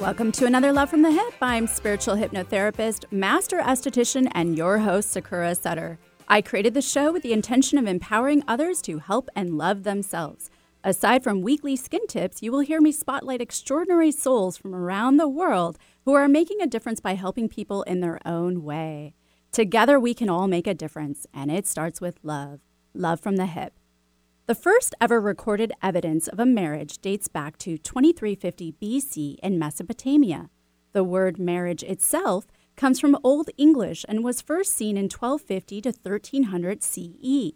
Welcome to another Love from the Hip. I'm spiritual hypnotherapist, master esthetician, and your host, Sakura Sutter. I created the show with the intention of empowering others to help and love themselves. Aside from weekly skin tips, you will hear me spotlight extraordinary souls from around the world who are making a difference by helping people in their own way. Together, we can all make a difference, and it starts with love. Love from the hip. The first ever recorded evidence of a marriage dates back to 2350 BC in Mesopotamia. The word marriage itself comes from Old English and was first seen in 1250 to 1300 CE.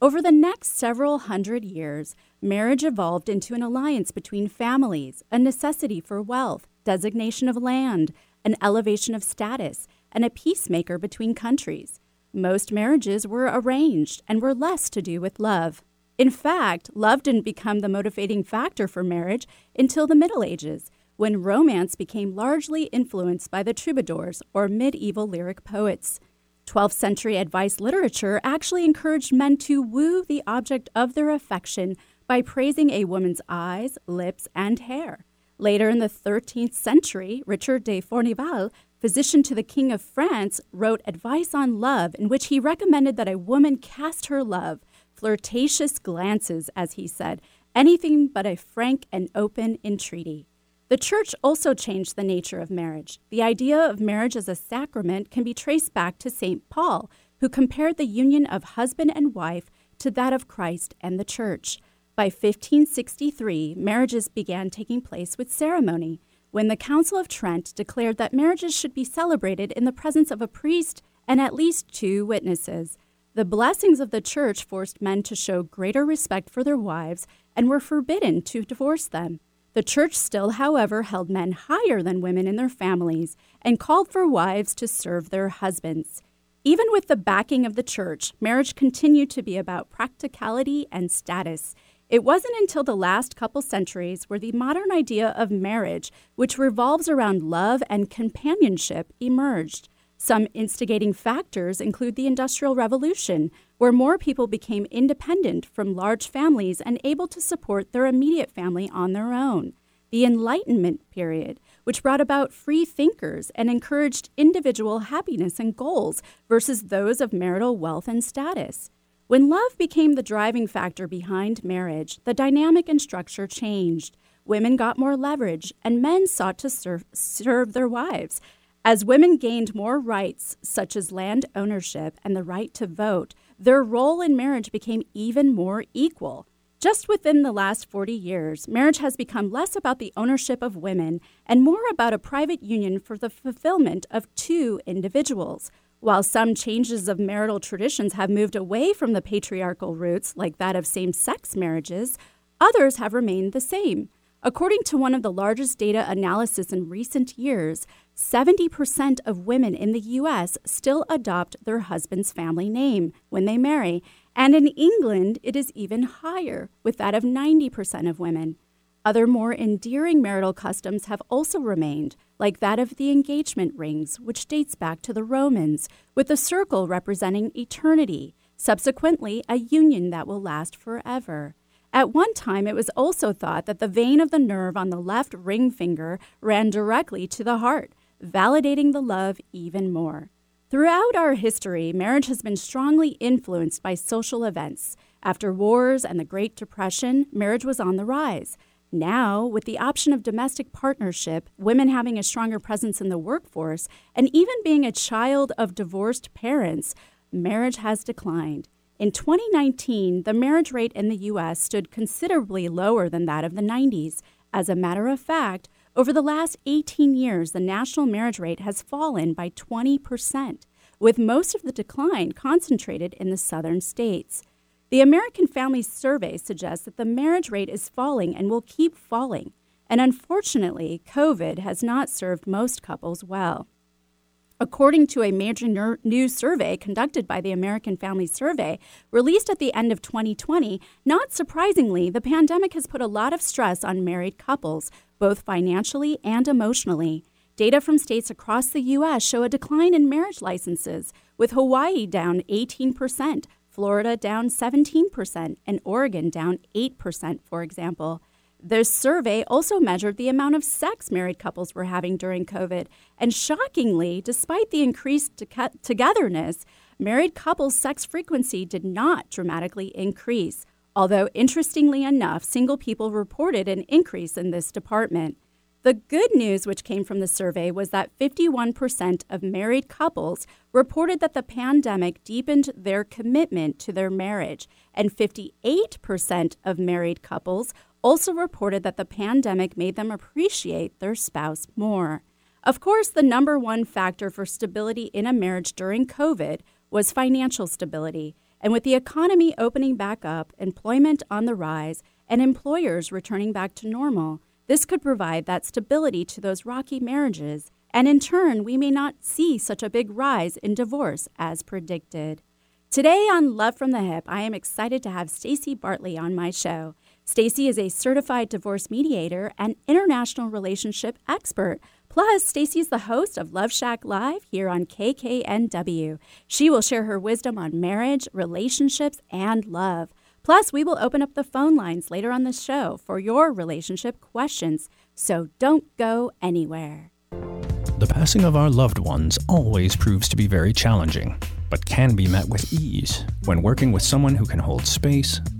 Over the next several hundred years, marriage evolved into an alliance between families, a necessity for wealth, designation of land, an elevation of status, and a peacemaker between countries. Most marriages were arranged and were less to do with love. In fact, love didn't become the motivating factor for marriage until the Middle Ages, when romance became largely influenced by the troubadours or medieval lyric poets. 12th century advice literature actually encouraged men to woo the object of their affection by praising a woman's eyes, lips, and hair. Later in the 13th century, Richard de Fournival, physician to the King of France, wrote Advice on Love, in which he recommended that a woman cast her love flirtatious glances, as he said, anything but a frank and open entreaty. The church also changed the nature of marriage. The idea of marriage as a sacrament can be traced back to St. Paul, who compared the union of husband and wife to that of Christ and the church. By 1563, marriages began taking place with ceremony, when the Council of Trent declared that marriages should be celebrated in the presence of a priest and at least two witnesses. The blessings of the church forced men to show greater respect for their wives and were forbidden to divorce them. The church still, however, held men higher than women in their families and called for wives to serve their husbands. Even with the backing of the church, marriage continued to be about practicality and status. It wasn't until the last couple centuries where the modern idea of marriage, which revolves around love and companionship, emerged. Some instigating factors include the Industrial Revolution, where more people became independent from large families and able to support their immediate family on their own. The Enlightenment period, which brought about free thinkers and encouraged individual happiness and goals versus those of marital wealth and status. When love became the driving factor behind marriage, the dynamic and structure changed. Women got more leverage, and men sought to serve, serve their wives. As women gained more rights, such as land ownership and the right to vote, their role in marriage became even more equal. Just within the last 40 years, marriage has become less about the ownership of women and more about a private union for the fulfillment of two individuals. While some changes of marital traditions have moved away from the patriarchal roots, like that of same sex marriages, others have remained the same. According to one of the largest data analysis in recent years, 70% of women in the US still adopt their husband's family name when they marry, and in England it is even higher, with that of 90% of women. Other more endearing marital customs have also remained, like that of the engagement rings, which dates back to the Romans, with the circle representing eternity, subsequently, a union that will last forever. At one time, it was also thought that the vein of the nerve on the left ring finger ran directly to the heart, validating the love even more. Throughout our history, marriage has been strongly influenced by social events. After wars and the Great Depression, marriage was on the rise. Now, with the option of domestic partnership, women having a stronger presence in the workforce, and even being a child of divorced parents, marriage has declined. In 2019, the marriage rate in the U.S. stood considerably lower than that of the 90s. As a matter of fact, over the last 18 years, the national marriage rate has fallen by 20%, with most of the decline concentrated in the southern states. The American Family Survey suggests that the marriage rate is falling and will keep falling. And unfortunately, COVID has not served most couples well. According to a major news survey conducted by the American Family Survey, released at the end of 2020, not surprisingly, the pandemic has put a lot of stress on married couples, both financially and emotionally. Data from states across the U.S. show a decline in marriage licenses, with Hawaii down 18%, Florida down 17%, and Oregon down 8%, for example. This survey also measured the amount of sex married couples were having during COVID. And shockingly, despite the increased to- togetherness, married couples' sex frequency did not dramatically increase. Although, interestingly enough, single people reported an increase in this department. The good news, which came from the survey, was that 51% of married couples reported that the pandemic deepened their commitment to their marriage, and 58% of married couples also reported that the pandemic made them appreciate their spouse more. Of course, the number one factor for stability in a marriage during COVID was financial stability. And with the economy opening back up, employment on the rise, and employers returning back to normal, this could provide that stability to those rocky marriages, and in turn, we may not see such a big rise in divorce as predicted. Today on Love from the Hip, I am excited to have Stacy Bartley on my show. Stacy is a certified divorce mediator and international relationship expert. Plus, Stacy is the host of Love Shack Live here on KKNW. She will share her wisdom on marriage, relationships, and love. Plus, we will open up the phone lines later on the show for your relationship questions, so don't go anywhere. The passing of our loved ones always proves to be very challenging, but can be met with ease when working with someone who can hold space,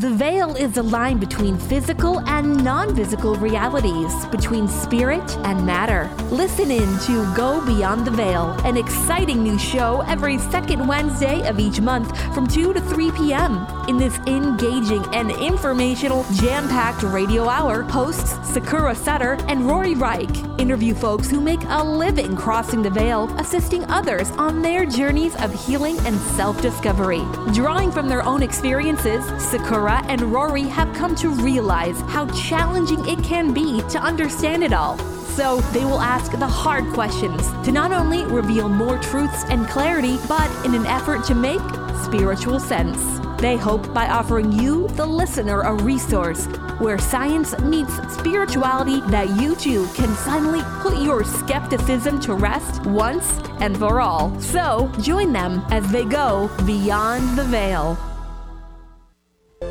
The veil is the line between physical and non physical realities, between spirit and matter. Listen in to Go Beyond the Veil, an exciting new show every second Wednesday of each month from 2 to 3 p.m. In this engaging and informational, jam packed radio hour, hosts Sakura Sutter and Rory Reich interview folks who make a living crossing the veil, assisting others on their journeys of healing and self discovery. Drawing from their own experiences, Sakura and Rory have come to realize how challenging it can be to understand it all. So they will ask the hard questions to not only reveal more truths and clarity, but in an effort to make spiritual sense. They hope by offering you, the listener, a resource where science meets spirituality that you too can finally put your skepticism to rest once and for all. So join them as they go beyond the veil.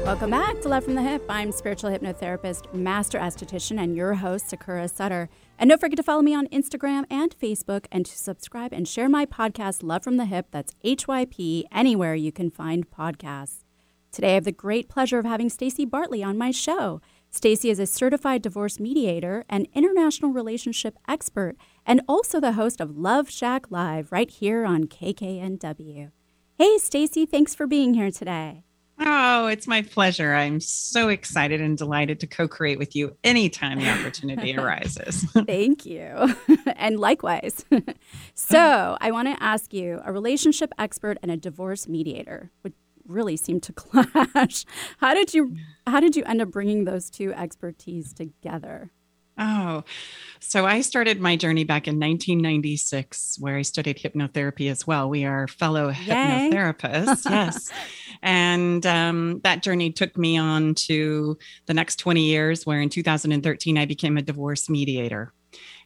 Welcome back to Love from the Hip. I'm spiritual hypnotherapist, master esthetician, and your host, Sakura Sutter. And don't forget to follow me on Instagram and Facebook and to subscribe and share my podcast, Love from the Hip. That's HYP, anywhere you can find podcasts. Today, I have the great pleasure of having Stacy Bartley on my show. Stacy is a certified divorce mediator and international relationship expert, and also the host of Love Shack Live right here on KKNW. Hey, Stacy, thanks for being here today. Oh, it's my pleasure. I'm so excited and delighted to co create with you anytime the opportunity arises. Thank you. and likewise. so, I want to ask you a relationship expert and a divorce mediator. Would really seem to clash. How did you how did you end up bringing those two expertise together? Oh, so I started my journey back in 1996, where I studied hypnotherapy as well. We are fellow Yay. hypnotherapists, yes. And um, that journey took me on to the next 20 years, where in 2013 I became a divorce mediator.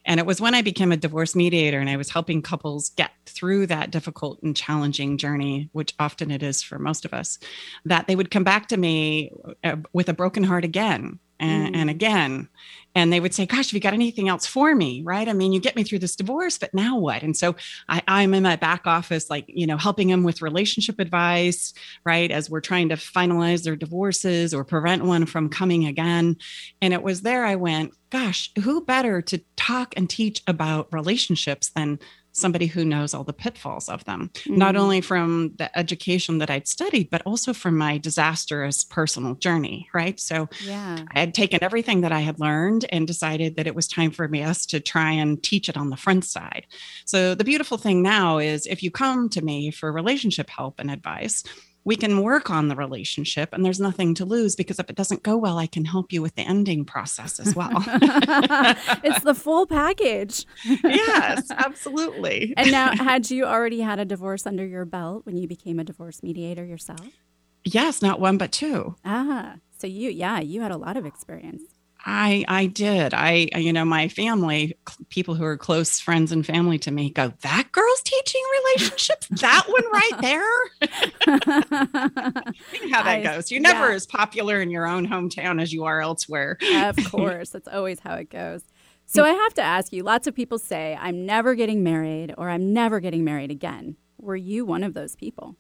And it was when I became a divorce mediator and I was helping couples get through that difficult and challenging journey, which often it is for most of us, that they would come back to me uh, with a broken heart again and, mm. and, again. And they would say, Gosh, have you got anything else for me? Right. I mean, you get me through this divorce, but now what? And so I, I'm in my back office, like, you know, helping them with relationship advice, right? As we're trying to finalize their divorces or prevent one from coming again. And it was there I went, Gosh, who better to talk and teach about relationships than somebody who knows all the pitfalls of them, mm-hmm. not only from the education that I'd studied, but also from my disastrous personal journey. Right. So yeah. I had taken everything that I had learned and decided that it was time for me us to try and teach it on the front side. So the beautiful thing now is if you come to me for relationship help and advice, we can work on the relationship and there's nothing to lose because if it doesn't go well, I can help you with the ending process as well. it's the full package. yes, absolutely. And now, had you already had a divorce under your belt when you became a divorce mediator yourself? Yes, not one, but two. Ah, so you, yeah, you had a lot of experience. I I did. I you know my family, people who are close friends and family to me, go that girl's teaching relationships. that one right there. you know how that I, goes. You're never yeah. as popular in your own hometown as you are elsewhere. of course, that's always how it goes. So I have to ask you. Lots of people say I'm never getting married or I'm never getting married again. Were you one of those people?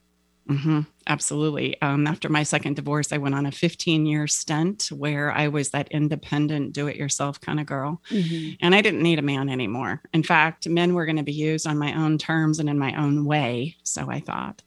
Mm-hmm, absolutely. Um, after my second divorce, I went on a 15 year stint where I was that independent, do it yourself kind of girl. Mm-hmm. And I didn't need a man anymore. In fact, men were going to be used on my own terms and in my own way. So I thought.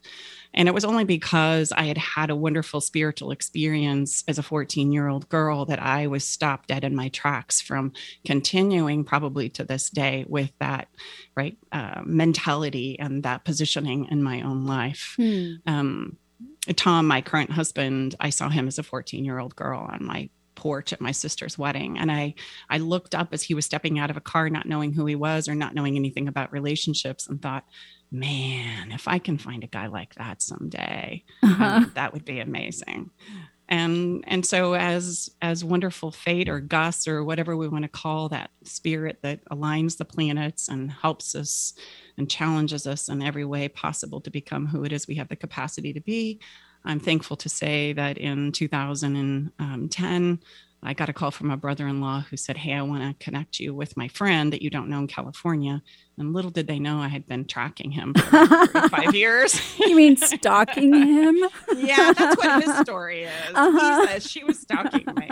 And it was only because I had had a wonderful spiritual experience as a 14 year old girl that I was stopped dead in my tracks from continuing, probably to this day, with that right uh, mentality and that positioning in my own life. Hmm. Um, Tom, my current husband, I saw him as a 14 year old girl on my porch at my sister's wedding and i i looked up as he was stepping out of a car not knowing who he was or not knowing anything about relationships and thought man, if I can find a guy like that someday, uh-huh. that would be amazing. And and so as as wonderful fate or Gus or whatever we want to call that spirit that aligns the planets and helps us and challenges us in every way possible to become who it is we have the capacity to be. I'm thankful to say that in 2010, I got a call from a brother in law who said, Hey, I want to connect you with my friend that you don't know in California. And little did they know I had been tracking him for five years. you mean stalking him? yeah, that's what his story is. Uh-huh. He says she was stalking me.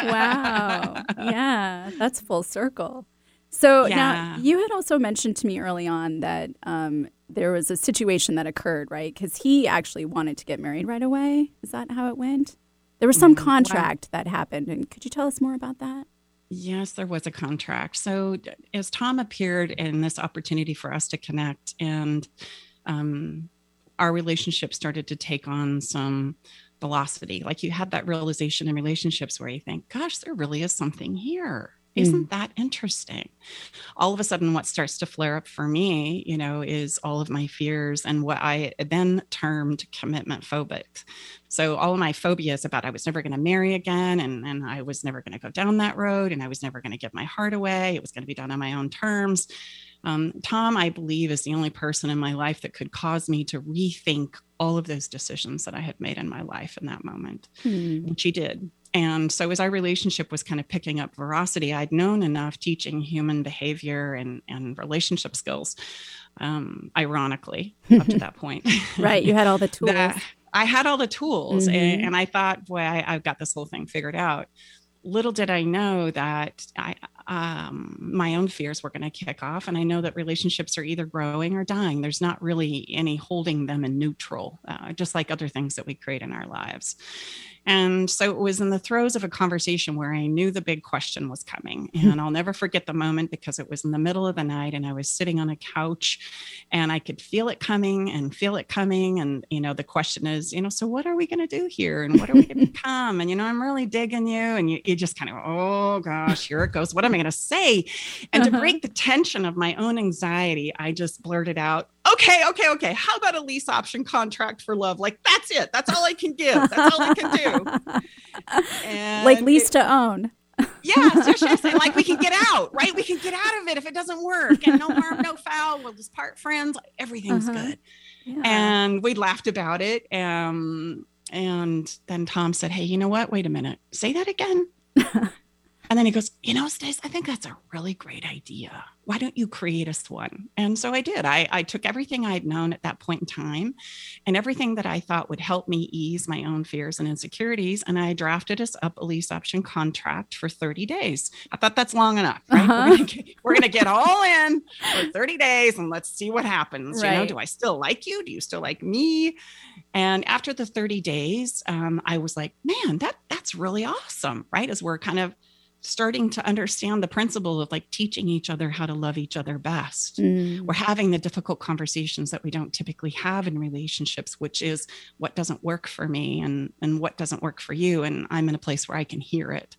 wow. Yeah, that's full circle. So yeah. now you had also mentioned to me early on that um, there was a situation that occurred, right? Because he actually wanted to get married right away. Is that how it went? There was some mm-hmm. contract that happened. And could you tell us more about that? Yes, there was a contract. So as Tom appeared in this opportunity for us to connect, and um, our relationship started to take on some velocity. Like you had that realization in relationships where you think, gosh, there really is something here. Isn't mm. that interesting? All of a sudden, what starts to flare up for me, you know, is all of my fears and what I then termed commitment phobic. So, all of my phobias about I was never going to marry again, and, and I was never going to go down that road, and I was never going to give my heart away. It was going to be done on my own terms. Um, Tom, I believe, is the only person in my life that could cause me to rethink all of those decisions that I had made in my life in that moment. Hmm. And she did. And so, as our relationship was kind of picking up veracity, I'd known enough teaching human behavior and, and relationship skills, um, ironically, up to that point. right. You had all the tools. I had all the tools, mm-hmm. and, and, I thought, boy, I, I've got this whole thing figured out little did I know that I, um, my own fears were going to kick off. And I know that relationships are either growing or dying. There's not really any holding them in neutral, uh, just like other things that we create in our lives. And so it was in the throes of a conversation where I knew the big question was coming. And I'll never forget the moment because it was in the middle of the night and I was sitting on a couch and I could feel it coming and feel it coming. And, you know, the question is, you know, so what are we going to do here? And what are we going to become? And, you know, I'm really digging you. And you, you just kind of, oh gosh, here it goes. What am I going to say? And uh-huh. to break the tension of my own anxiety, I just blurted out, okay, okay, okay. How about a lease option contract for love? Like that's it. That's all I can give. That's all I can do. And like lease it, to own. yes, yes, yes. And like we can get out, right? We can get out of it if it doesn't work. And no harm, no foul. We'll just part friends. Everything's uh-huh. good. Yeah. And we laughed about it. Um, and then Tom said, Hey, you know what? Wait a minute. Say that again. And then he goes, You know, Stace, I think that's a really great idea. Why don't you create us one? And so I did. I, I took everything I'd known at that point in time and everything that I thought would help me ease my own fears and insecurities. And I drafted us up a lease option contract for 30 days. I thought that's long enough, right? Uh-huh. We're going to get all in for 30 days and let's see what happens. Right. You know, do I still like you? Do you still like me? And after the 30 days, um, I was like, man, that that's really awesome, right? As we're kind of starting to understand the principle of like teaching each other how to love each other best. Mm. We're having the difficult conversations that we don't typically have in relationships, which is what doesn't work for me and, and what doesn't work for you. And I'm in a place where I can hear it.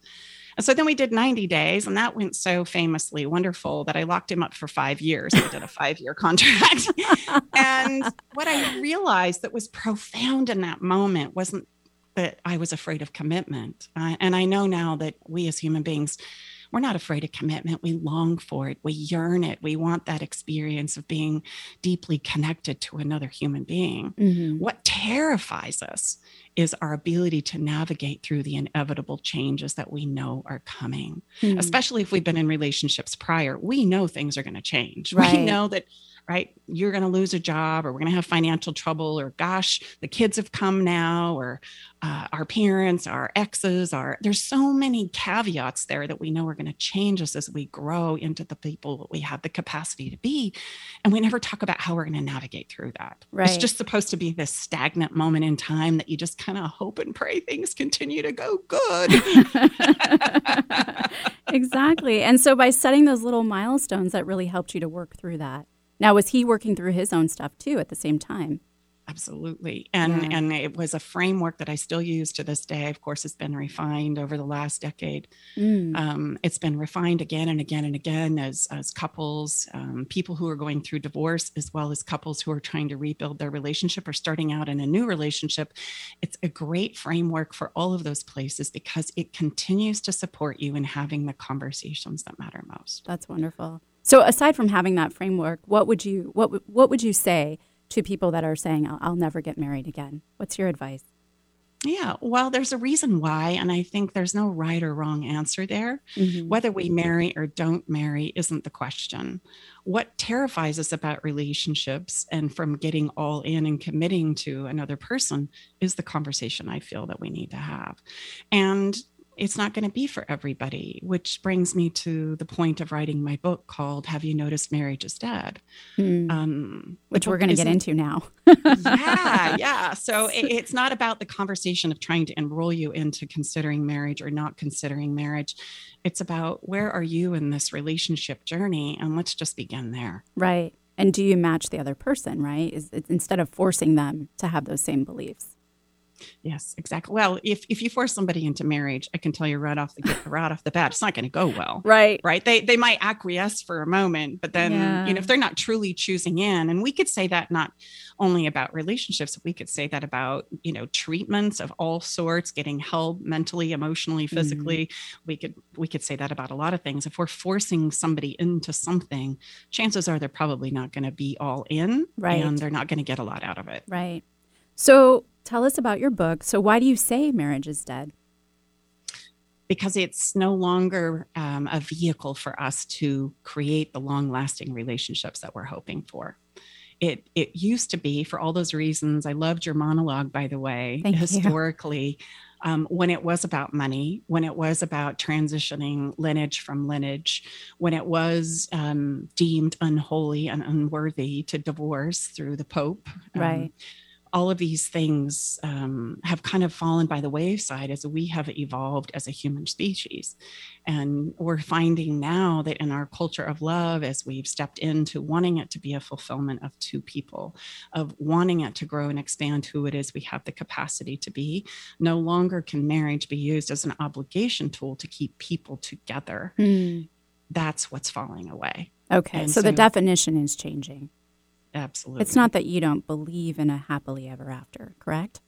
And so then we did 90 days, and that went so famously wonderful that I locked him up for five years. I did a five year contract. and what I realized that was profound in that moment wasn't that I was afraid of commitment. Uh, and I know now that we as human beings, we're not afraid of commitment. We long for it. We yearn it. We want that experience of being deeply connected to another human being. Mm-hmm. What terrifies us is our ability to navigate through the inevitable changes that we know are coming, mm-hmm. especially if we've been in relationships prior. We know things are going to change. Right. We know that right? You're going to lose a job, or we're going to have financial trouble, or gosh, the kids have come now, or uh, our parents, our exes, our there's so many caveats there that we know are going to change us as we grow into the people that we have the capacity to be. And we never talk about how we're going to navigate through that. Right. It's just supposed to be this stagnant moment in time that you just kind of hope and pray things continue to go good. exactly. And so by setting those little milestones, that really helped you to work through that. Now, was he working through his own stuff too at the same time? Absolutely. And yeah. and it was a framework that I still use to this day. Of course, it's been refined over the last decade. Mm. Um, it's been refined again and again and again as, as couples, um, people who are going through divorce, as well as couples who are trying to rebuild their relationship or starting out in a new relationship. It's a great framework for all of those places because it continues to support you in having the conversations that matter most. That's wonderful. So aside from having that framework, what would you what what would you say to people that are saying I'll, I'll never get married again? What's your advice? Yeah, well, there's a reason why. And I think there's no right or wrong answer there. Mm-hmm. Whether we marry or don't marry isn't the question. What terrifies us about relationships and from getting all in and committing to another person is the conversation I feel that we need to have. And it's not going to be for everybody, which brings me to the point of writing my book called Have You Noticed Marriage is Dead? Mm. Um, which we're going to get into now. yeah, yeah. So it, it's not about the conversation of trying to enroll you into considering marriage or not considering marriage. It's about where are you in this relationship journey? And let's just begin there. Right. And do you match the other person, right? Is instead of forcing them to have those same beliefs. Yes, exactly. Well, if if you force somebody into marriage, I can tell you right off the right off the bat, it's not going to go well. Right. Right. They they might acquiesce for a moment, but then yeah. you know if they're not truly choosing in, and we could say that not only about relationships, we could say that about you know treatments of all sorts, getting help mentally, emotionally, physically. Mm-hmm. We could we could say that about a lot of things. If we're forcing somebody into something, chances are they're probably not going to be all in, right? And they're not going to get a lot out of it. Right. So Tell us about your book. So, why do you say marriage is dead? Because it's no longer um, a vehicle for us to create the long lasting relationships that we're hoping for. It, it used to be for all those reasons. I loved your monologue, by the way, Thank historically. Um, when it was about money, when it was about transitioning lineage from lineage, when it was um, deemed unholy and unworthy to divorce through the Pope. Um, right all of these things um, have kind of fallen by the wayside as we have evolved as a human species. And we're finding now that in our culture of love, as we've stepped into wanting it to be a fulfillment of two people, of wanting it to grow and expand who it is we have the capacity to be, no longer can marriage be used as an obligation tool to keep people together. Mm. That's what's falling away. Okay. So, so the definition is changing. Absolutely. It's not that you don't believe in a happily ever after, correct?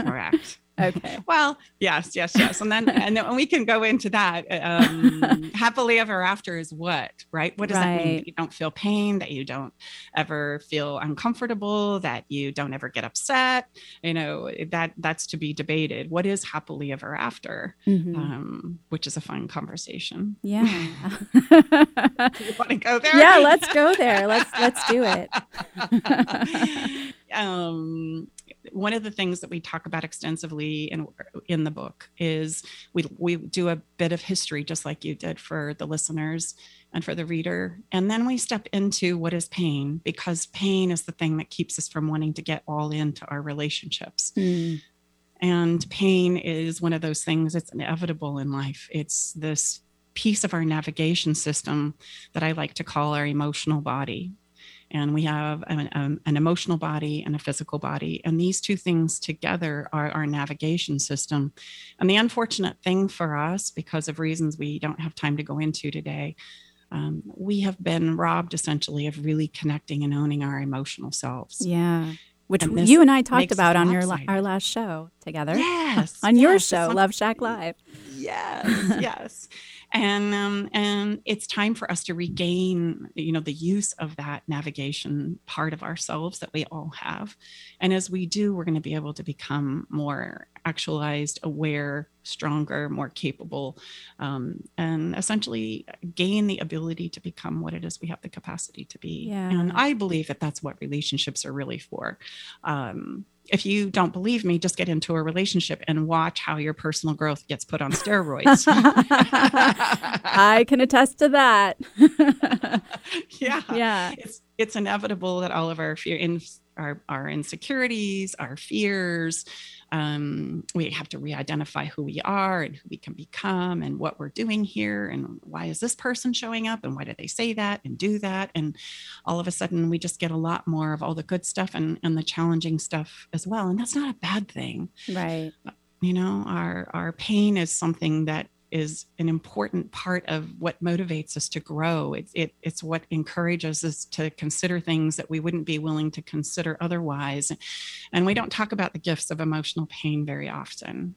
correct. Okay. Well, yes, yes, yes. And then and then we can go into that. Um, happily ever after is what, right? What does right. that mean? That you don't feel pain, that you don't ever feel uncomfortable, that you don't ever get upset. You know, that that's to be debated. What is happily ever after? Mm-hmm. Um, which is a fun conversation. Yeah. you want to go there? Yeah, let's go there. Let's let's do it. um one of the things that we talk about extensively in in the book is we we do a bit of history just like you did for the listeners and for the reader. And then we step into what is pain because pain is the thing that keeps us from wanting to get all into our relationships. Mm. and pain is one of those things it's inevitable in life. It's this piece of our navigation system that I like to call our emotional body and we have an, um, an, emotional body and a physical body. And these two things together are our navigation system. And the unfortunate thing for us because of reasons we don't have time to go into today um, we have been robbed essentially of really connecting and owning our emotional selves. Yeah. Which and you and I talked about on your our last show together. Yes, on yes, your show, Love Shack Live. Yes, yes and um, and it's time for us to regain you know the use of that navigation part of ourselves that we all have. And as we do we're going to be able to become more actualized aware stronger more capable um, and essentially gain the ability to become what it is we have the capacity to be. Yeah. and i believe that that's what relationships are really for. Um, if you don't believe me, just get into a relationship and watch how your personal growth gets put on steroids. I can attest to that. yeah. Yeah. It's it's inevitable that all of our fear in our, our insecurities, our fears, um, we have to re-identify who we are and who we can become and what we're doing here and why is this person showing up and why did they say that and do that? And all of a sudden we just get a lot more of all the good stuff and, and the challenging stuff as well. And that's not a bad thing. Right. You know our our pain is something that is an important part of what motivates us to grow. It, it, it's what encourages us to consider things that we wouldn't be willing to consider otherwise. And we don't talk about the gifts of emotional pain very often.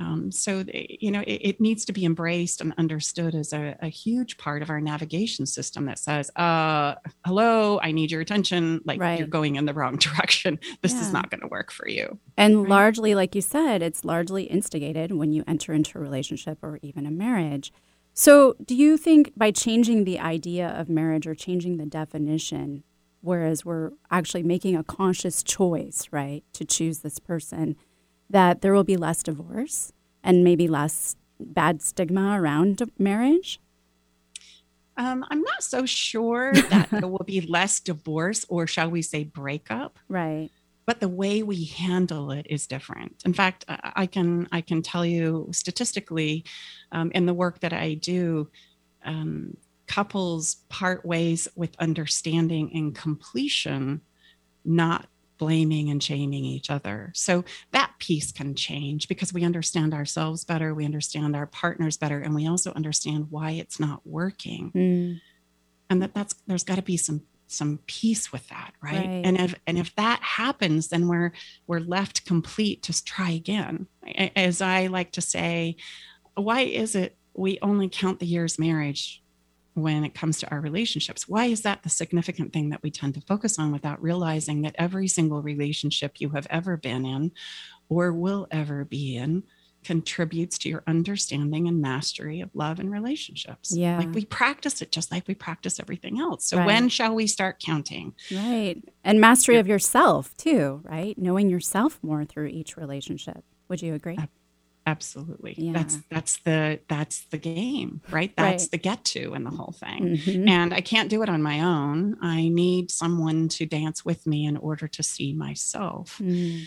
Um, so, you know, it, it, needs to be embraced and understood as a, a, huge part of our navigation system that says, uh, hello, I need your attention. Like right. you're going in the wrong direction. This yeah. is not going to work for you. And right? largely, like you said, it's largely instigated when you enter into a relationship or even a marriage. So, do you think by changing the idea of marriage or changing the definition, whereas we're actually making a conscious choice, right, to choose this person, that there will be less divorce and maybe less bad stigma around marriage? Um, I'm not so sure that there will be less divorce or, shall we say, breakup. Right. But the way we handle it is different. In fact, I can I can tell you statistically, um, in the work that I do, um, couples part ways with understanding and completion, not blaming and shaming each other. So that piece can change because we understand ourselves better, we understand our partners better, and we also understand why it's not working. Mm. And that that's there's got to be some some peace with that, right? right? And if and if that happens, then we're we're left complete to try again. As I like to say, why is it we only count the years marriage when it comes to our relationships. Why is that the significant thing that we tend to focus on without realizing that every single relationship you have ever been in or will ever be in contributes to your understanding and mastery of love and relationships. Yeah. Like we practice it just like we practice everything else. So right. when shall we start counting? Right. And mastery yeah. of yourself too, right? Knowing yourself more through each relationship. Would you agree? Absolutely yeah. that's that's the that's the game right that's right. the get to in the whole thing mm-hmm. and i can't do it on my own i need someone to dance with me in order to see myself mm.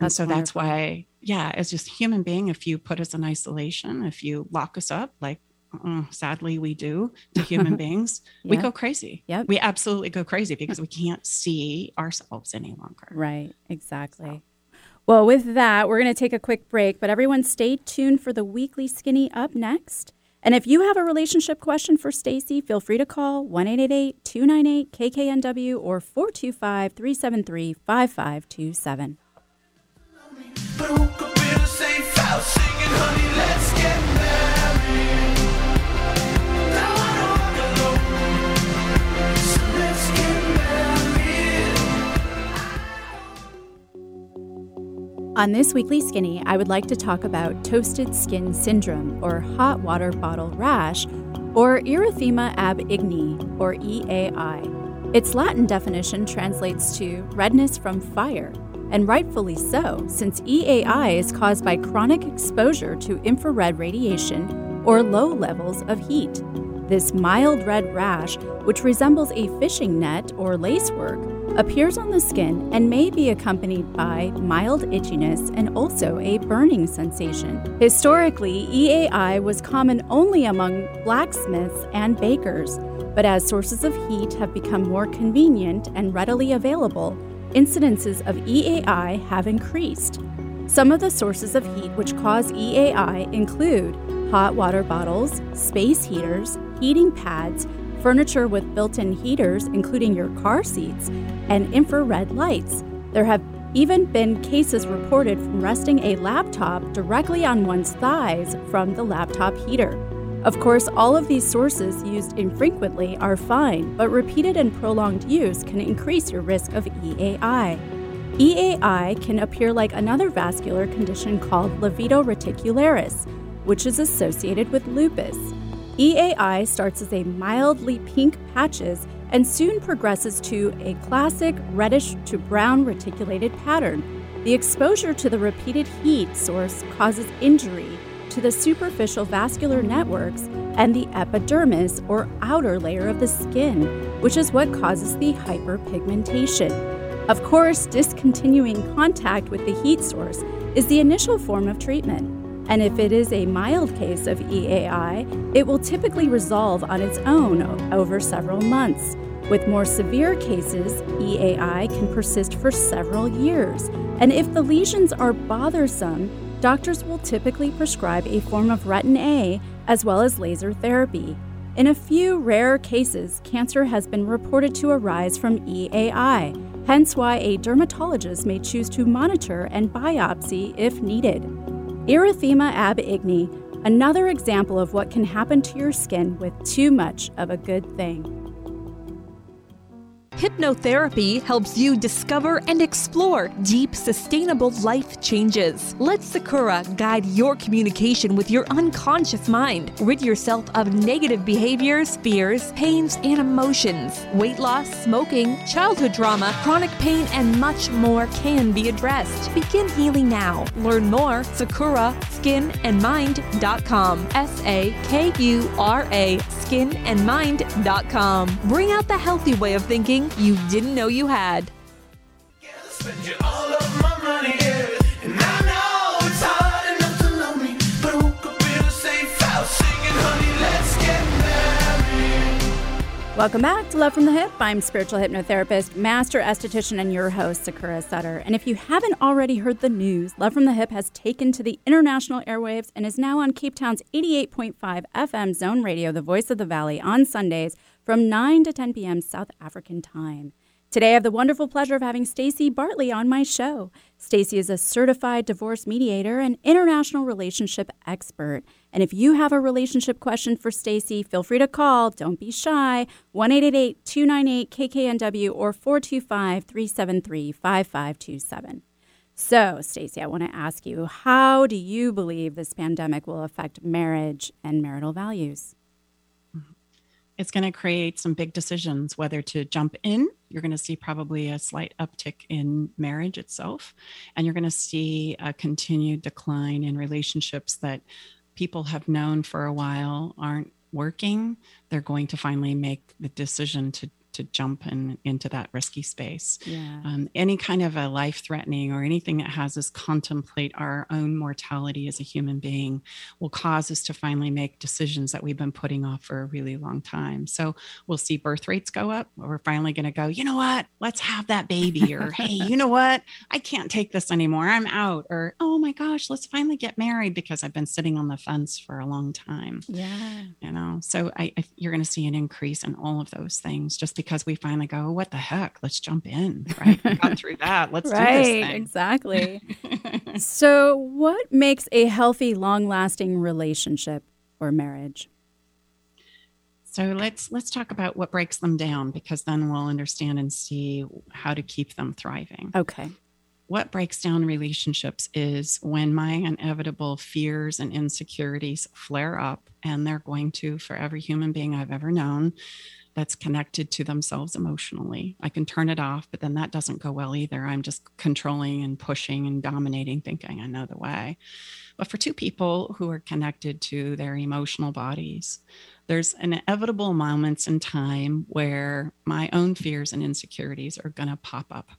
and so wonderful. that's why yeah as just human being if you put us in isolation if you lock us up like uh, sadly we do to human beings we go crazy yeah we absolutely go crazy because we can't see ourselves any longer right exactly so. Well, with that, we're going to take a quick break, but everyone stay tuned for the weekly skinny up next. And if you have a relationship question for Stacy, feel free to call 1-888-298-KKNW or 425-373-5527. On this weekly skinny, I would like to talk about toasted skin syndrome or hot water bottle rash or erythema ab igni or EAI. Its Latin definition translates to redness from fire, and rightfully so, since EAI is caused by chronic exposure to infrared radiation or low levels of heat. This mild red rash, which resembles a fishing net or lacework, appears on the skin and may be accompanied by mild itchiness and also a burning sensation. Historically, EAI was common only among blacksmiths and bakers, but as sources of heat have become more convenient and readily available, incidences of EAI have increased. Some of the sources of heat which cause EAI include hot water bottles, space heaters, heating pads, furniture with built in heaters, including your car seats, and infrared lights. There have even been cases reported from resting a laptop directly on one's thighs from the laptop heater. Of course, all of these sources used infrequently are fine, but repeated and prolonged use can increase your risk of EAI. EAI can appear like another vascular condition called livedo reticularis, which is associated with lupus. EAI starts as a mildly pink patches and soon progresses to a classic reddish to brown reticulated pattern. The exposure to the repeated heat source causes injury to the superficial vascular networks and the epidermis or outer layer of the skin, which is what causes the hyperpigmentation. Of course, discontinuing contact with the heat source is the initial form of treatment. And if it is a mild case of EAI, it will typically resolve on its own over several months. With more severe cases, EAI can persist for several years. And if the lesions are bothersome, doctors will typically prescribe a form of retin A as well as laser therapy. In a few rare cases, cancer has been reported to arise from EAI, hence why a dermatologist may choose to monitor and biopsy if needed. Erythema ab igni, another example of what can happen to your skin with too much of a good thing. Hypnotherapy helps you discover and explore deep, sustainable life changes. Let Sakura guide your communication with your unconscious mind. Rid yourself of negative behaviors, fears, pains, and emotions. Weight loss, smoking, childhood trauma, chronic pain, and much more can be addressed. Begin healing now. Learn more Sakura skinandmind.com. S A K U R A skinandmind.com. Bring out the healthy way of thinking you didn't know you had. Welcome back to Love from the Hip. I'm spiritual hypnotherapist, master esthetician, and your host, Sakura Sutter. And if you haven't already heard the news, Love from the Hip has taken to the international airwaves and is now on Cape Town's 88.5 FM Zone Radio, the voice of the valley, on Sundays from 9 to 10 p.m. South African time. Today, I have the wonderful pleasure of having Stacy Bartley on my show. Stacy is a certified divorce mediator and international relationship expert. And if you have a relationship question for Stacy, feel free to call. Don't be shy. 1-888-298-KKNW or 425-373-5527. So, Stacy, I want to ask you, how do you believe this pandemic will affect marriage and marital values? It's going to create some big decisions whether to jump in. You're going to see probably a slight uptick in marriage itself, and you're going to see a continued decline in relationships that people have known for a while aren't working. They're going to finally make the decision to to jump in, into that risky space. Yeah. Um, any kind of a life threatening or anything that has us contemplate our own mortality as a human being will cause us to finally make decisions that we've been putting off for a really long time. So we'll see birth rates go up. We're finally going to go, you know what? Let's have that baby. Or, hey, you know what? I can't take this anymore. I'm out. Or, oh my gosh, let's finally get married because I've been sitting on the fence for a long time. Yeah. You know, so I, I you're going to see an increase in all of those things just because we finally go, what the heck? Let's jump in. Right. We got through that. Let's right, do this. Thing. Exactly. so, what makes a healthy, long lasting relationship or marriage? So let's let's talk about what breaks them down because then we'll understand and see how to keep them thriving. Okay. What breaks down relationships is when my inevitable fears and insecurities flare up and they're going to for every human being I've ever known that's connected to themselves emotionally. I can turn it off, but then that doesn't go well either. I'm just controlling and pushing and dominating, thinking I know the way. But for two people who are connected to their emotional bodies, there's inevitable moments in time where my own fears and insecurities are going to pop up.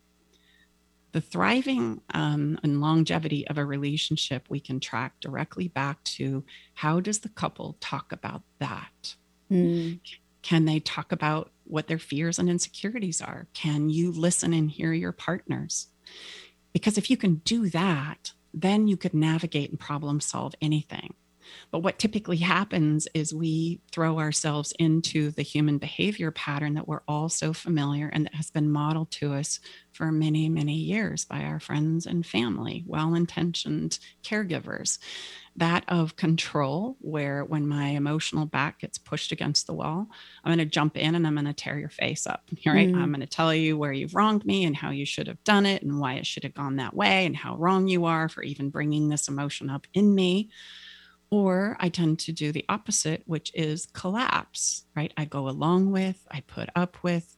The thriving um, and longevity of a relationship we can track directly back to how does the couple talk about that? Mm. Can they talk about what their fears and insecurities are? Can you listen and hear your partners? Because if you can do that, then you could navigate and problem solve anything. But what typically happens is we throw ourselves into the human behavior pattern that we're all so familiar and that has been modeled to us for many, many years by our friends and family, well intentioned caregivers. That of control, where when my emotional back gets pushed against the wall, I'm going to jump in and I'm going to tear your face up. Right? Mm. I'm going to tell you where you've wronged me and how you should have done it and why it should have gone that way and how wrong you are for even bringing this emotion up in me. Or I tend to do the opposite, which is collapse, right? I go along with, I put up with,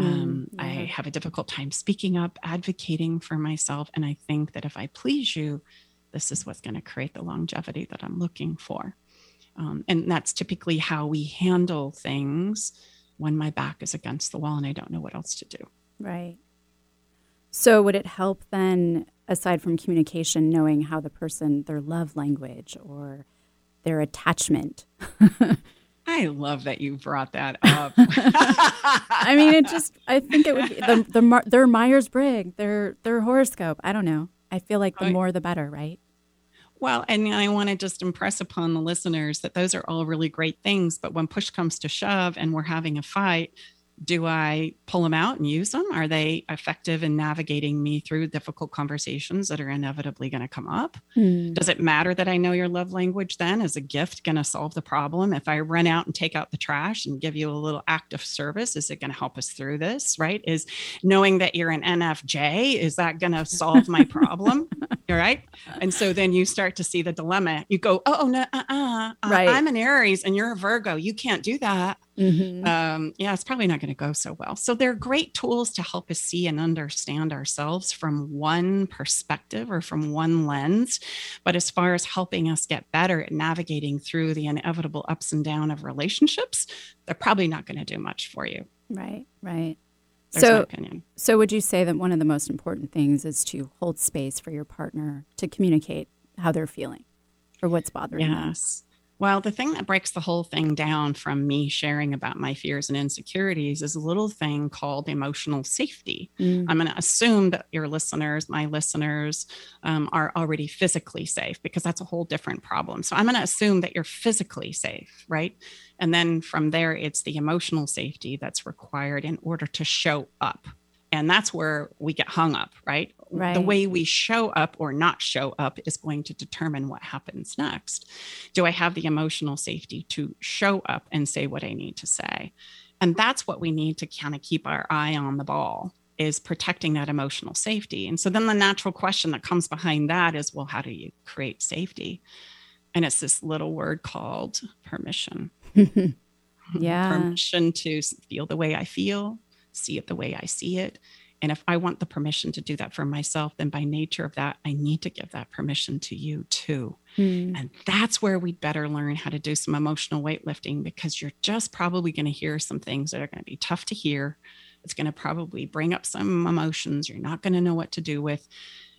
mm, um, mm, yeah. I have a difficult time speaking up, advocating for myself. And I think that if I please you, this is what's going to create the longevity that I'm looking for. Um, and that's typically how we handle things when my back is against the wall and I don't know what else to do. Right. So, would it help then, aside from communication, knowing how the person, their love language or their attachment. I love that you brought that up. I mean, it just, I think it would be the, the their Myers Briggs, their, their horoscope. I don't know. I feel like the oh, more the better, right? Well, and I want to just impress upon the listeners that those are all really great things. But when push comes to shove and we're having a fight, do I pull them out and use them? Are they effective in navigating me through difficult conversations that are inevitably going to come up? Mm. Does it matter that I know your love language then? Is a gift going to solve the problem? If I run out and take out the trash and give you a little act of service, is it going to help us through this? Right? Is knowing that you're an NFJ, is that going to solve my problem? All right. And so then you start to see the dilemma. You go, oh, no, uh-uh. Uh, right. I'm an Aries and you're a Virgo. You can't do that. Mm-hmm. Um, yeah, it's probably not going to go so well. So they're great tools to help us see and understand ourselves from one perspective or from one lens. But as far as helping us get better at navigating through the inevitable ups and downs of relationships, they're probably not going to do much for you. Right, right. There's so, so would you say that one of the most important things is to hold space for your partner to communicate how they're feeling or what's bothering yes. them? Well, the thing that breaks the whole thing down from me sharing about my fears and insecurities is a little thing called emotional safety. Mm. I'm going to assume that your listeners, my listeners, um, are already physically safe because that's a whole different problem. So I'm going to assume that you're physically safe, right? And then from there, it's the emotional safety that's required in order to show up and that's where we get hung up, right? Right? The way we show up or not show up is going to determine what happens next. Do I have the emotional safety to show up and say what I need to say? And that's what we need to kind of keep our eye on the ball is protecting that emotional safety. And so then the natural question that comes behind that is well, how do you create safety? And it's this little word called permission. Yeah. permission to feel the way I feel, see it the way I see it. And if I want the permission to do that for myself, then by nature of that, I need to give that permission to you too. Mm. And that's where we'd better learn how to do some emotional weightlifting because you're just probably going to hear some things that are going to be tough to hear. It's going to probably bring up some emotions you're not going to know what to do with.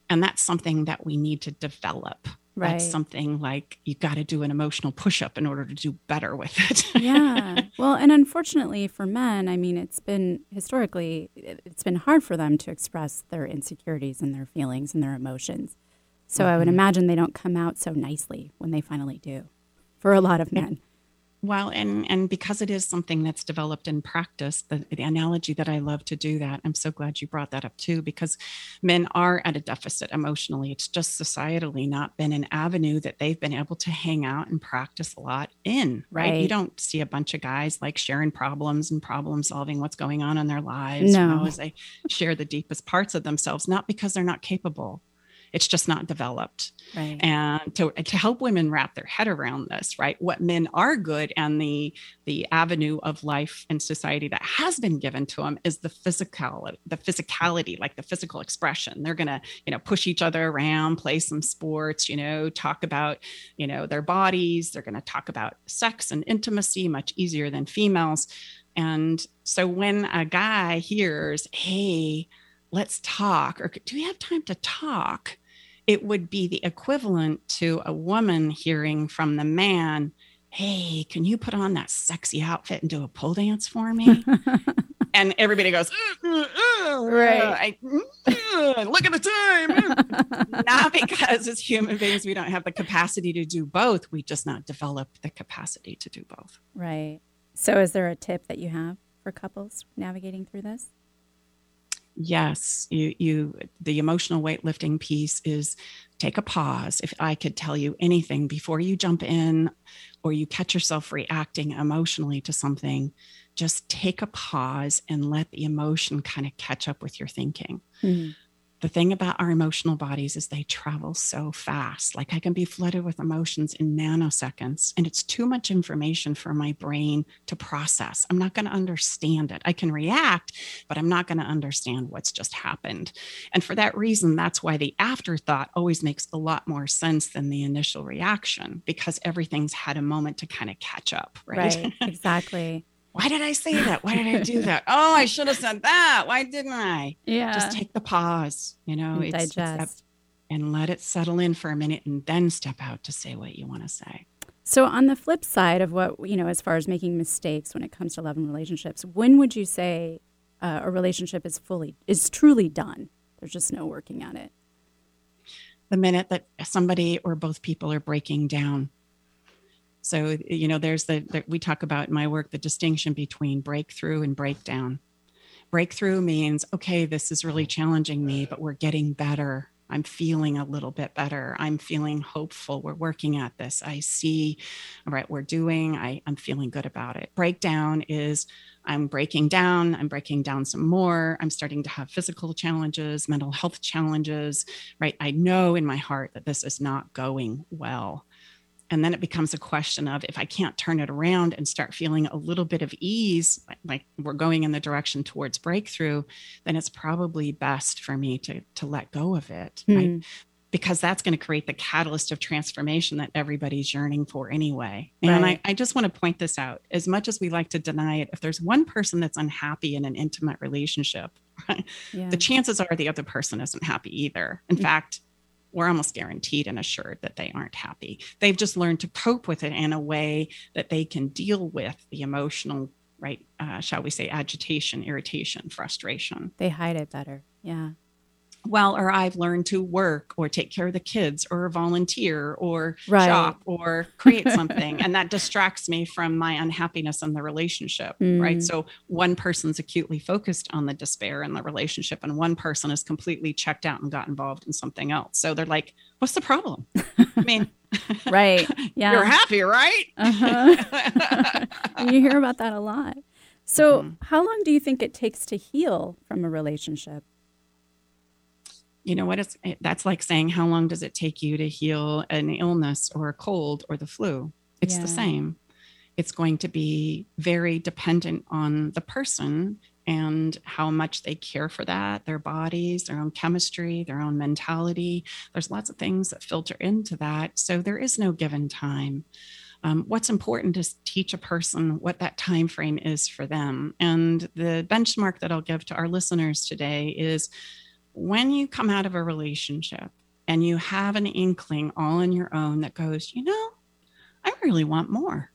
And that's something that we need to develop. Right. That's something like you got to do an emotional push up in order to do better with it. yeah. Well, and unfortunately for men, I mean, it's been historically, it- it's been hard for them to express their insecurities and their feelings and their emotions. So I would Mhm. imagine they don't come out so nicely when they finally do for a lot of men. Well, and and because it is something that's developed in practice, the, the analogy that I love to do that, I'm so glad you brought that up too, because men are at a deficit emotionally. It's just societally not been an avenue that they've been able to hang out and practice a lot in. Right? Right. You don't see a bunch of guys like sharing problems and problem solving what's going on in their lives. You No. know, as they share the deepest parts of themselves, not because they're not capable. It's just not developed. Right. and to, to help women wrap their head around this right what men are good and the the avenue of life and society that has been given to them is the physical the physicality like the physical expression. They're going to you know push each other around play some sports you know talk about you know their bodies. They're going to talk about sex and intimacy much easier than females. And so when a guy hears hey let's talk or do we have time to talk it would be the equivalent to a woman hearing from the man, Hey, can you put on that sexy outfit and do a pole dance for me? and everybody goes, "Uh, uh, uh, Right. I, look at the time. not because as human beings, we don't have the capacity to do both. We just not develop the capacity to do both. right. So is there a tip that you have for couples navigating through this? Yes, you you the emotional weightlifting piece is take a pause. If I could tell you anything before you jump in or you catch yourself reacting emotionally to something, just take a pause and let the emotion kind of catch up with your thinking. Hmm. The thing about our emotional bodies is they travel so fast. Like I can be flooded with emotions in nanoseconds, and it's too much information for my brain to process. I'm not going to understand it. I can react, but I'm not going to understand what's just happened. And for that reason, that's why the afterthought always makes a lot more sense than the initial reaction because everything's had a moment to kind of catch up, right? Right. exactly. Why did I say that? Why did I do that? Oh, I should have said that. Why didn't I? Yeah. Just take the pause, you know, and it's- it's that- digest. and let it settle in for a minute and then step out to say what you want to say. So, on the flip side of what, you know, as far as making mistakes when it comes to love and relationships, when would you say uh, a relationship is fully, is truly done? There's just no working at it. the minute that somebody or both people are breaking down. So, you know, there's the, the, we talk about in my work the distinction between breakthrough and breakdown. Breakthrough means, okay, this is really challenging me, but we're getting better. I'm feeling a little bit better. I'm feeling hopeful. We're working at this. I see, all right, we're doing, I, I'm feeling good about it. Breakdown is I'm breaking down. I'm breaking down some more. I'm starting to have physical challenges, mental health challenges, right? I know in my heart that this is not going well. And then it becomes a question of if I can't turn it around and start feeling a little bit of ease, like- we're going in the direction towards breakthrough, then it's probably best for me to, to let go of it, right? Hmm. Because that's going to create the catalyst of transformation that everybody's yearning for anyway. And Right. I, I just want to point this out. As much as we like to deny it, if there's one person that's unhappy in an intimate relationship, Yeah. the chances are the other person isn't happy either. In Mm. fact, we're almost guaranteed and assured that they aren't happy. They've just learned to cope with it in a way that they can deal with the emotional, right? Uh, shall we say, agitation, irritation, frustration. they hide it better. Yeah. Well, or I've learned to work or take care of the kids or volunteer or Right. shop or create something. and that distracts me from my unhappiness in the relationship. Right. Mm. So one person's acutely focused on the despair in the relationship, and one person is completely checked out and got involved in something else. So they're like, what's the problem? I mean, Right. Yeah. you're happy, right? Uh-huh. You hear about that a lot. So, Mhm. how long do you think it takes to heal from a relationship? You know what it's it- that's like saying how long does it take you to heal an illness or a cold or the flu it's Yeah. the same it's going to be very dependent on the person and how much they care for that, their bodies, their own chemistry, their own mentality. There's lots of things that filter into that. So there is no given time. Um, what's important is teach a person what that time frame is for them. And the benchmark that I'll give to our listeners today is when you come out of a relationship and you have an inkling all on your own that goes, you know, I really want more,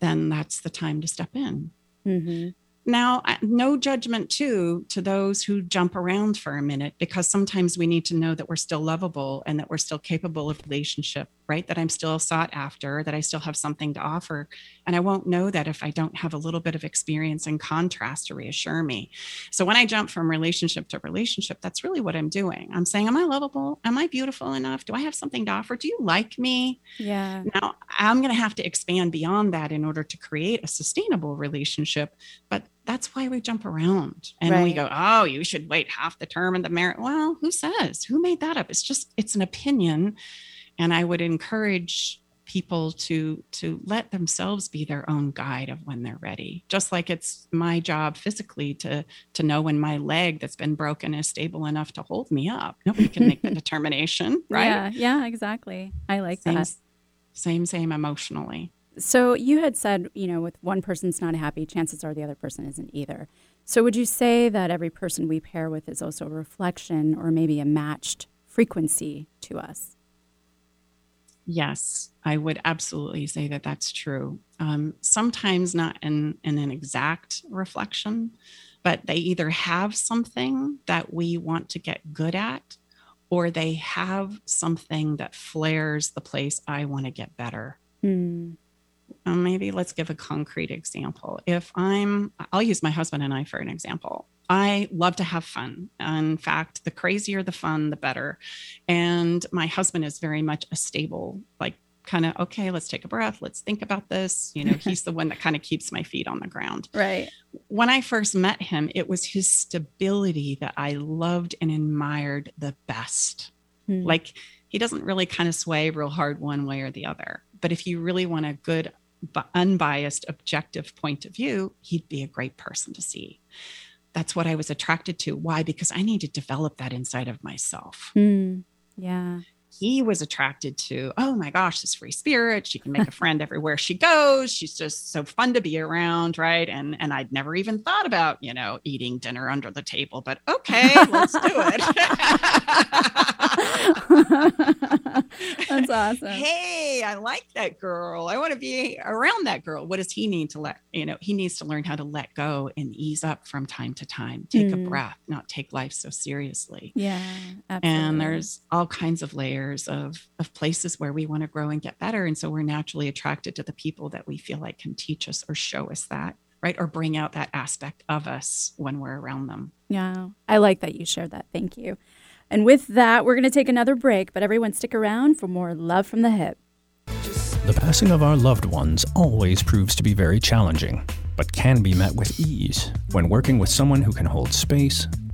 then that's the time to step in. Mm-hmm now no judgment too to those who jump around for a minute because sometimes we need to know that we're still lovable and that we're still capable of relationship right? That i'm still sought after that i still have something to offer. And i won't know that if i don't have a little bit of experience and contrast to reassure me. So when i jump from relationship to relationship that's really what i'm doing. I'm saying am i lovable? Am i beautiful enough? Do i have something to offer? Do you like me? Yeah. Now i'm going to have to expand beyond that in order to create a sustainable relationship but that's why we jump around and right. we go, oh, you should wait half the term in the merit. Well, who says? Who made that up? It's just it's an opinion, and I would encourage people to to let themselves be their own guide of when they're ready just like it's my job physically to to know when my leg that's been broken is stable enough to hold me up nobody can make the determination right yeah yeah exactly i like same, that same same emotionally so you had said, you know, with one person's not happy, chances are the other person isn't either. So would you say that every person we pair with is also a reflection or maybe a matched frequency to us? Yes, I would absolutely say that that's true. Um, sometimes not in, in an exact reflection, but they either have something that we want to get good at, or they have something that flares the place I want to get better. Mm um, maybe let's give a concrete example. If I'm, I'll use my husband and I for an example. I love to have fun. In fact, the crazier the fun, the better. And my husband is very much a stable, like kind of, okay, let's take a breath. Let's think about this. You know, he's the one that kind of keeps my feet on the ground. Right. When I first met him, it was his stability that I loved and admired the best. Hmm. Like he doesn't really kind of sway real hard one way or the other. But if you really want a good unbiased, objective point of view, he'd be a great person to see. That's what I was attracted to. Why? Because I need to develop that inside of myself. Mm, yeah. He was attracted to, oh my gosh, this free spirit. She can make a friend everywhere she goes. She's just so fun to be around, right? And and I'd never even thought about, you know, eating dinner under the table, but okay, let's do it. That's awesome. hey, I like that girl. I want to be around that girl. What does he need to let, you know, he needs to learn how to let go and ease up from time to time, take mm. a breath, not take life so seriously. Yeah. Absolutely. And there's all kinds of layers of, of places where we want to grow and get better. And so we're naturally attracted to the people that we feel like can teach us or show us that right? Or bring out that aspect of us when we're around them. Yeah, I like that you shared that. Thank you. And with that, we're going to take another break, but everyone stick around for more Love from the Hip. The passing of our loved ones always proves to be very challenging, but can be met with ease when working with someone who can hold space,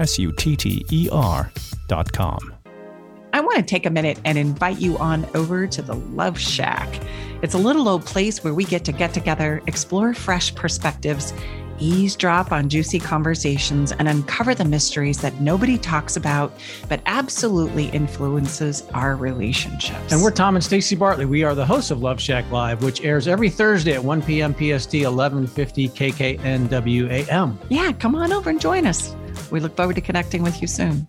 S U T T E R.com. I want to take a minute and invite you on over to the Love Shack. It's a little old place where we get to get together, explore fresh perspectives, eavesdrop on juicy conversations and uncover the mysteries that nobody talks about, but absolutely influences our relationships. And we're Tom and Staci Bartley. We are the hosts of Love Shack Live, which airs every Thursday at 1 p.m. PST, 1150 KKNWAM. Yeah, come on over and join us. We look forward to connecting with you soon.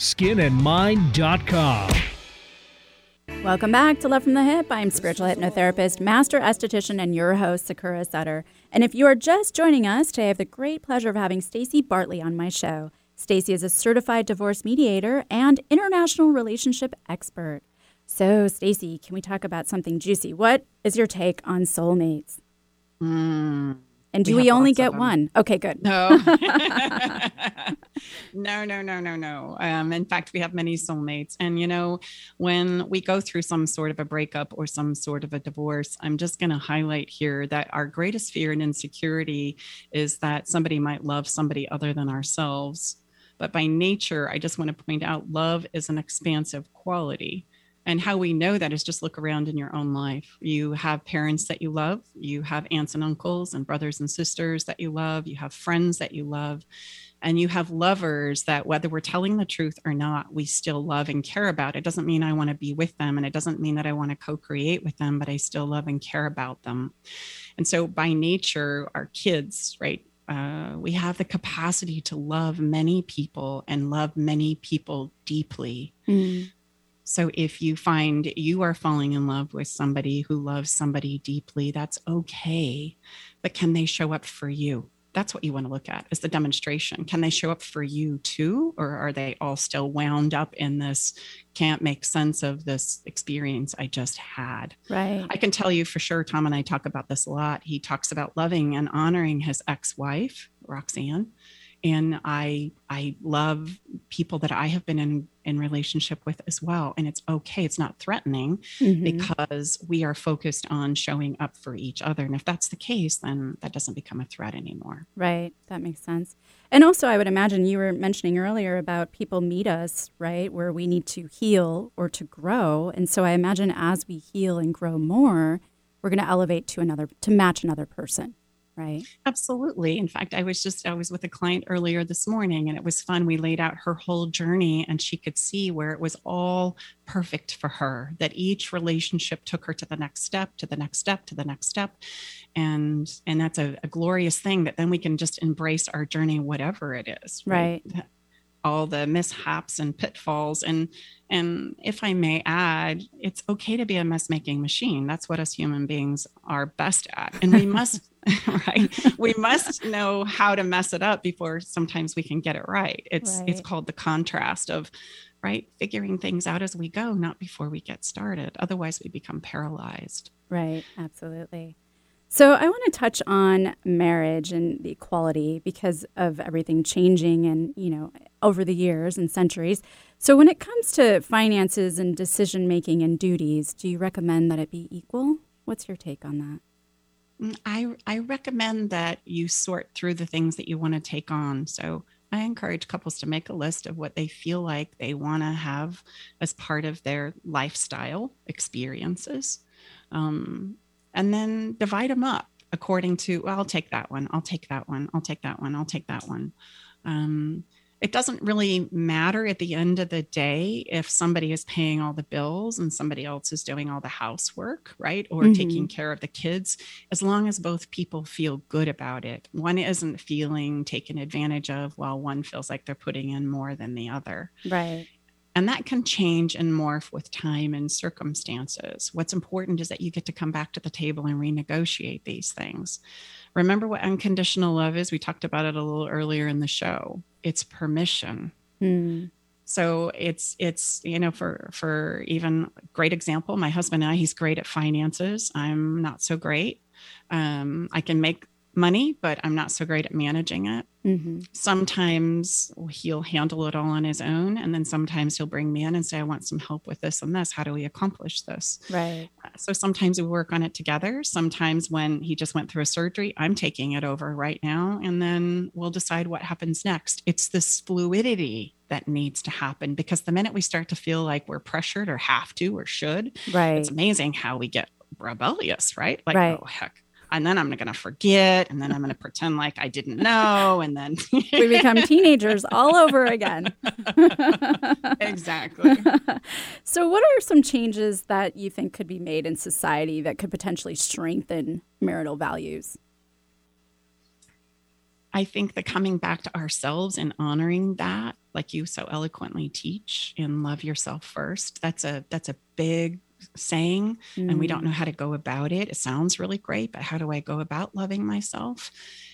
skinandmind.com. Welcome back to Love from the Hip. I'm spiritual hypnotherapist, master esthetician, and your host, Sakura Sutter. And if you are just joining us, today I have the great pleasure of having Staci Bartley on my show. Staci is a certified divorce mediator and international relationship expert. So, Staci, can we talk about something juicy? What is your take on soulmates? Mm. And do we, we only get one? Okay, good. No. no, no, no, no, no. Um, in fact, we have many soulmates. And, you know, when we go through some sort of a breakup or some sort of a divorce, I'm just going to highlight here that our greatest fear and insecurity is that somebody might love somebody other than ourselves. But by nature, I just want to point out love is an expansive quality. And how we know that is just look around in your own life. You have parents that you love, you have aunts and uncles and brothers and sisters that you love, you have friends that you love, and you have lovers that, whether we're telling the truth or not, we still love and care about. It doesn't mean I want to be with them, and it doesn't mean that I want to co create with them, but I still love and care about them. And so, by nature, our kids, right? Uh, we have the capacity to love many people and love many people deeply. Mm. So if you find you are falling in love with somebody who loves somebody deeply, that's okay. But can they show up for you? That's what you want to look at is the demonstration. Can they show up for you too? Or are they all still wound up in this can't make sense of this experience I just had? Right. I can tell you for sure, Tom and I talk about this a lot. He talks about loving and honoring his ex wife, Roxanne and i i love people that i have been in in relationship with as well. And it's okay it's not threatening mm-hmm. because we are focused on showing up for each other. And if that's the case then that doesn't become a threat anymore. Right. That makes sense. And also i would imagine you were mentioning earlier about people meet us right where we need to heal or to grow. And so i imagine as we heal and grow more we're going to elevate to another to match another person Right. Absolutely. In fact, I was just, I was with a client earlier this morning and it was fun. We laid out her whole journey and she could see where it was all perfect for her, that each relationship took her to the next step, to the next step, to the next step. And, and that's a, a glorious thing that then we can just embrace our journey, whatever it is. Right. right all the mishaps and pitfalls. And and if i may add it's okay to be a mess making machine. That's what us human beings are best at. And we must right? We must know how to mess it up before sometimes we can get it right. It's right. it's called the contrast of right figuring things out as we go not before we get started. Otherwise we become paralyzed. Right. Absolutely. So I want to touch on marriage and the equality because of everything changing and, you know, over the years and centuries. So when it comes to finances and decision making and duties, do you recommend that it be equal? What's your take on that? Mm, I I recommend that you sort through the things that you want to take on. So I encourage couples to make a list of what they feel like they want to have as part of their lifestyle experiences. Um, and then divide them up according to well, i'll take that one i'll take that one i'll take that one i'll take that one um, it doesn't really matter at the end of the day if somebody is paying all the bills and somebody else is doing all the housework right or mm-hmm. taking care of the kids as long as both people feel good about it. One isn't feeling taken advantage of while one feels like they're putting in more than the other. Right and that can change and morph with time and circumstances. What's important is that you get to come back to the table and renegotiate these things. Remember what unconditional love is? We talked about it a little earlier in the show. It's permission. Mm. So it's it's you know for for even great example, my husband and I, he's great at finances. I'm not so great. Um, I can make money, but I'm not so great at managing it. Mm-hmm. Sometimes he'll handle it all on his own. And then sometimes he'll bring me in and say, I want some help with this and this. How do we accomplish this? Right. Uh, So sometimes we work on it together. Sometimes when he just went through a surgery, I'm taking it over right now. And then we'll decide what happens next. It's this fluidity that needs to happen because the minute we start to feel like we're pressured or have to or should, Right. it's amazing how we get rebellious, right? Like, Right. oh, heck. And then I'm going to forget. And then I'm going to pretend like I didn't know. And then we become teenagers all over again. exactly. so, what are some changes that you think could be made in society that could potentially strengthen marital values? I think the coming back to ourselves and honoring that, like you so eloquently teach in love yourself first, that's a that's a big saying and we don't mm. know how to go about it. It sounds really great, but how do I go about loving myself?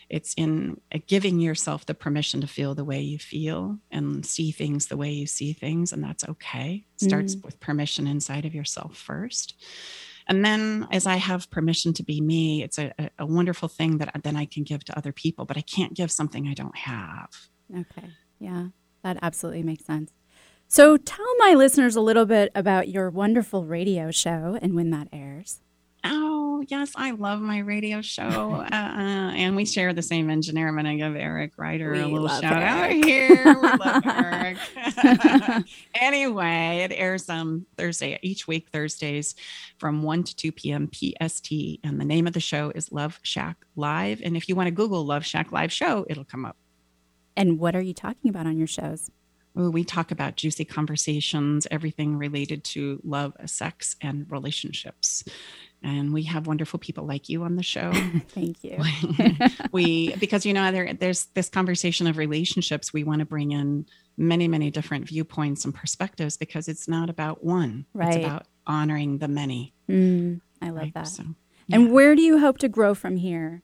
It's in uh, giving yourself the permission to feel the way you feel and see things the way you see things, and that's okay. It starts mm. with permission inside of yourself first. And then, as I have permission to be me, it's a, a- a wonderful thing that uh, then I can give to other people, but I can't give something I don't have. Okay. Yeah, that absolutely makes sense. So, tell my listeners a little bit about your wonderful radio show and when that airs. Oh, yes, I love my radio show. uh, and we share the same engineer. I'm going to give Eric Ryder a little shout out here. We love Eric. anyway, it airs um, Thursday, each week, Thursdays from 1 to 2 p.m. PST. And the name of the show is Love Shack Live. And if you want to Google Love Shack Live Show, it'll come up. And what are you talking about on your shows? We talk about juicy conversations, everything related to love, sex, and relationships. And we have wonderful people like you on the show. Thank you. we because you know there there's this conversation of relationships. We want to bring in many, many different viewpoints and perspectives because it's not about one. Right. It's about honoring the many. Mm, I love right? that. So, And where do you hope to grow from here?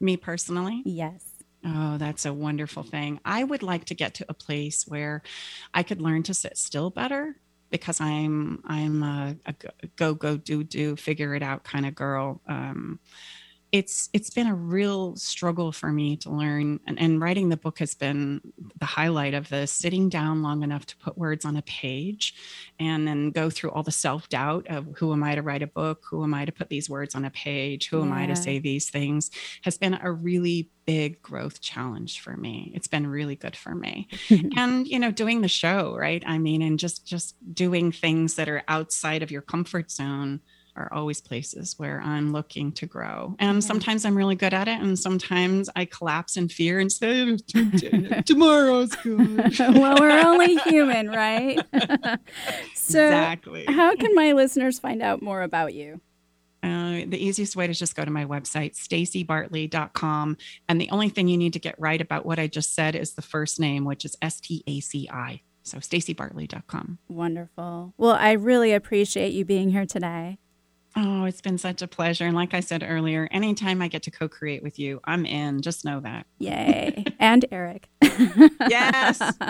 me personally, Yes. Oh, that's a wonderful thing. I would like to get to a place where I could learn to sit still better because I'm I'm a, a go go do do figure it out kind of girl. Um, it's it's been a real struggle for me to learn, and, and writing the book has been the highlight of this. Sitting down long enough to put words on a page, and then go through all the self doubt of who am I to write a book? Who am I to put these words on a page? Who am I to say these things? Has been a really big growth challenge for me. It's been really good for me. and you know, doing the show, right? I mean, and just just doing things that are outside of your comfort zone are always places where I'm looking to grow. And sometimes I'm really good at it and sometimes I collapse in fear and say tomorrow's good. well, we're only human, right? so, exactly. how can my listeners find out more about you? Uh, the easiest way to just go to my website, stacibartley.com. And the only thing you need to get right about what I just said is the first name, which is S T A C I. So stacibartley.com. Wonderful. Well, I really appreciate you being here today. Oh, it's been such a pleasure. And like I said earlier, anytime I get to co create with you, I'm in. Just know that. Yay. and Eric. Yes.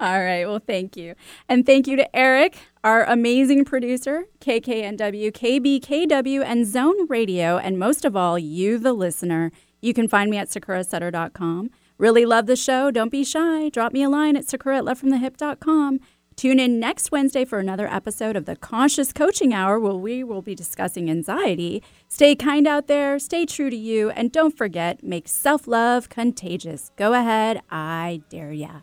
All right. Well, thank you. And thank you to Eric, our amazing producer, KKNW, KBKW, and Zone Radio, and most of all, you, the listener. You can find me at sakurasutter.com. Really love the show? Don't be shy. Drop me a line at sakura at lovefromthehip.com. Tune in next Wednesday for another episode of the Conscious Coaching Hour where we will be discussing anxiety. Stay kind out there, stay true to you, and don't forget, make self love contagious. Go ahead, I dare ya.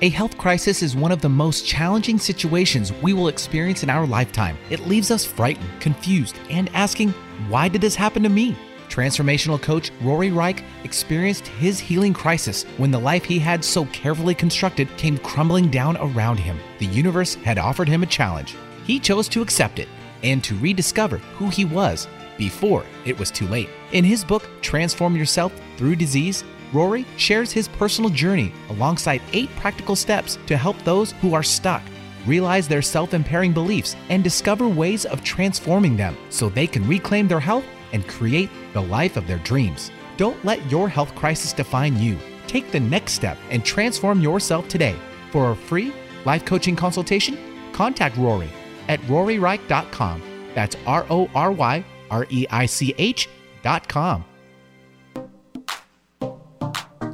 A health crisis is one of the most challenging situations we will experience in our lifetime. It leaves us frightened, confused, and asking, why did this happen to me? Transformational coach Rory Reich experienced his healing crisis when the life he had so carefully constructed came crumbling down around him. The universe had offered him a challenge. He chose to accept it and to rediscover who he was before it was too late. In his book, Transform Yourself Through Disease, Rory shares his personal journey alongside eight practical steps to help those who are stuck realize their self impairing beliefs and discover ways of transforming them so they can reclaim their health and create the life of their dreams. Don't let your health crisis define you. Take the next step and transform yourself today. For a free life coaching consultation, contact Rory at roryreich.com. That's R O R Y R E I C H sakuraskinandmind.com.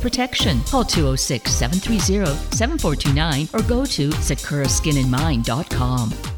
protection. Call 206 730 7429 or go to sakuraskinandmind.com.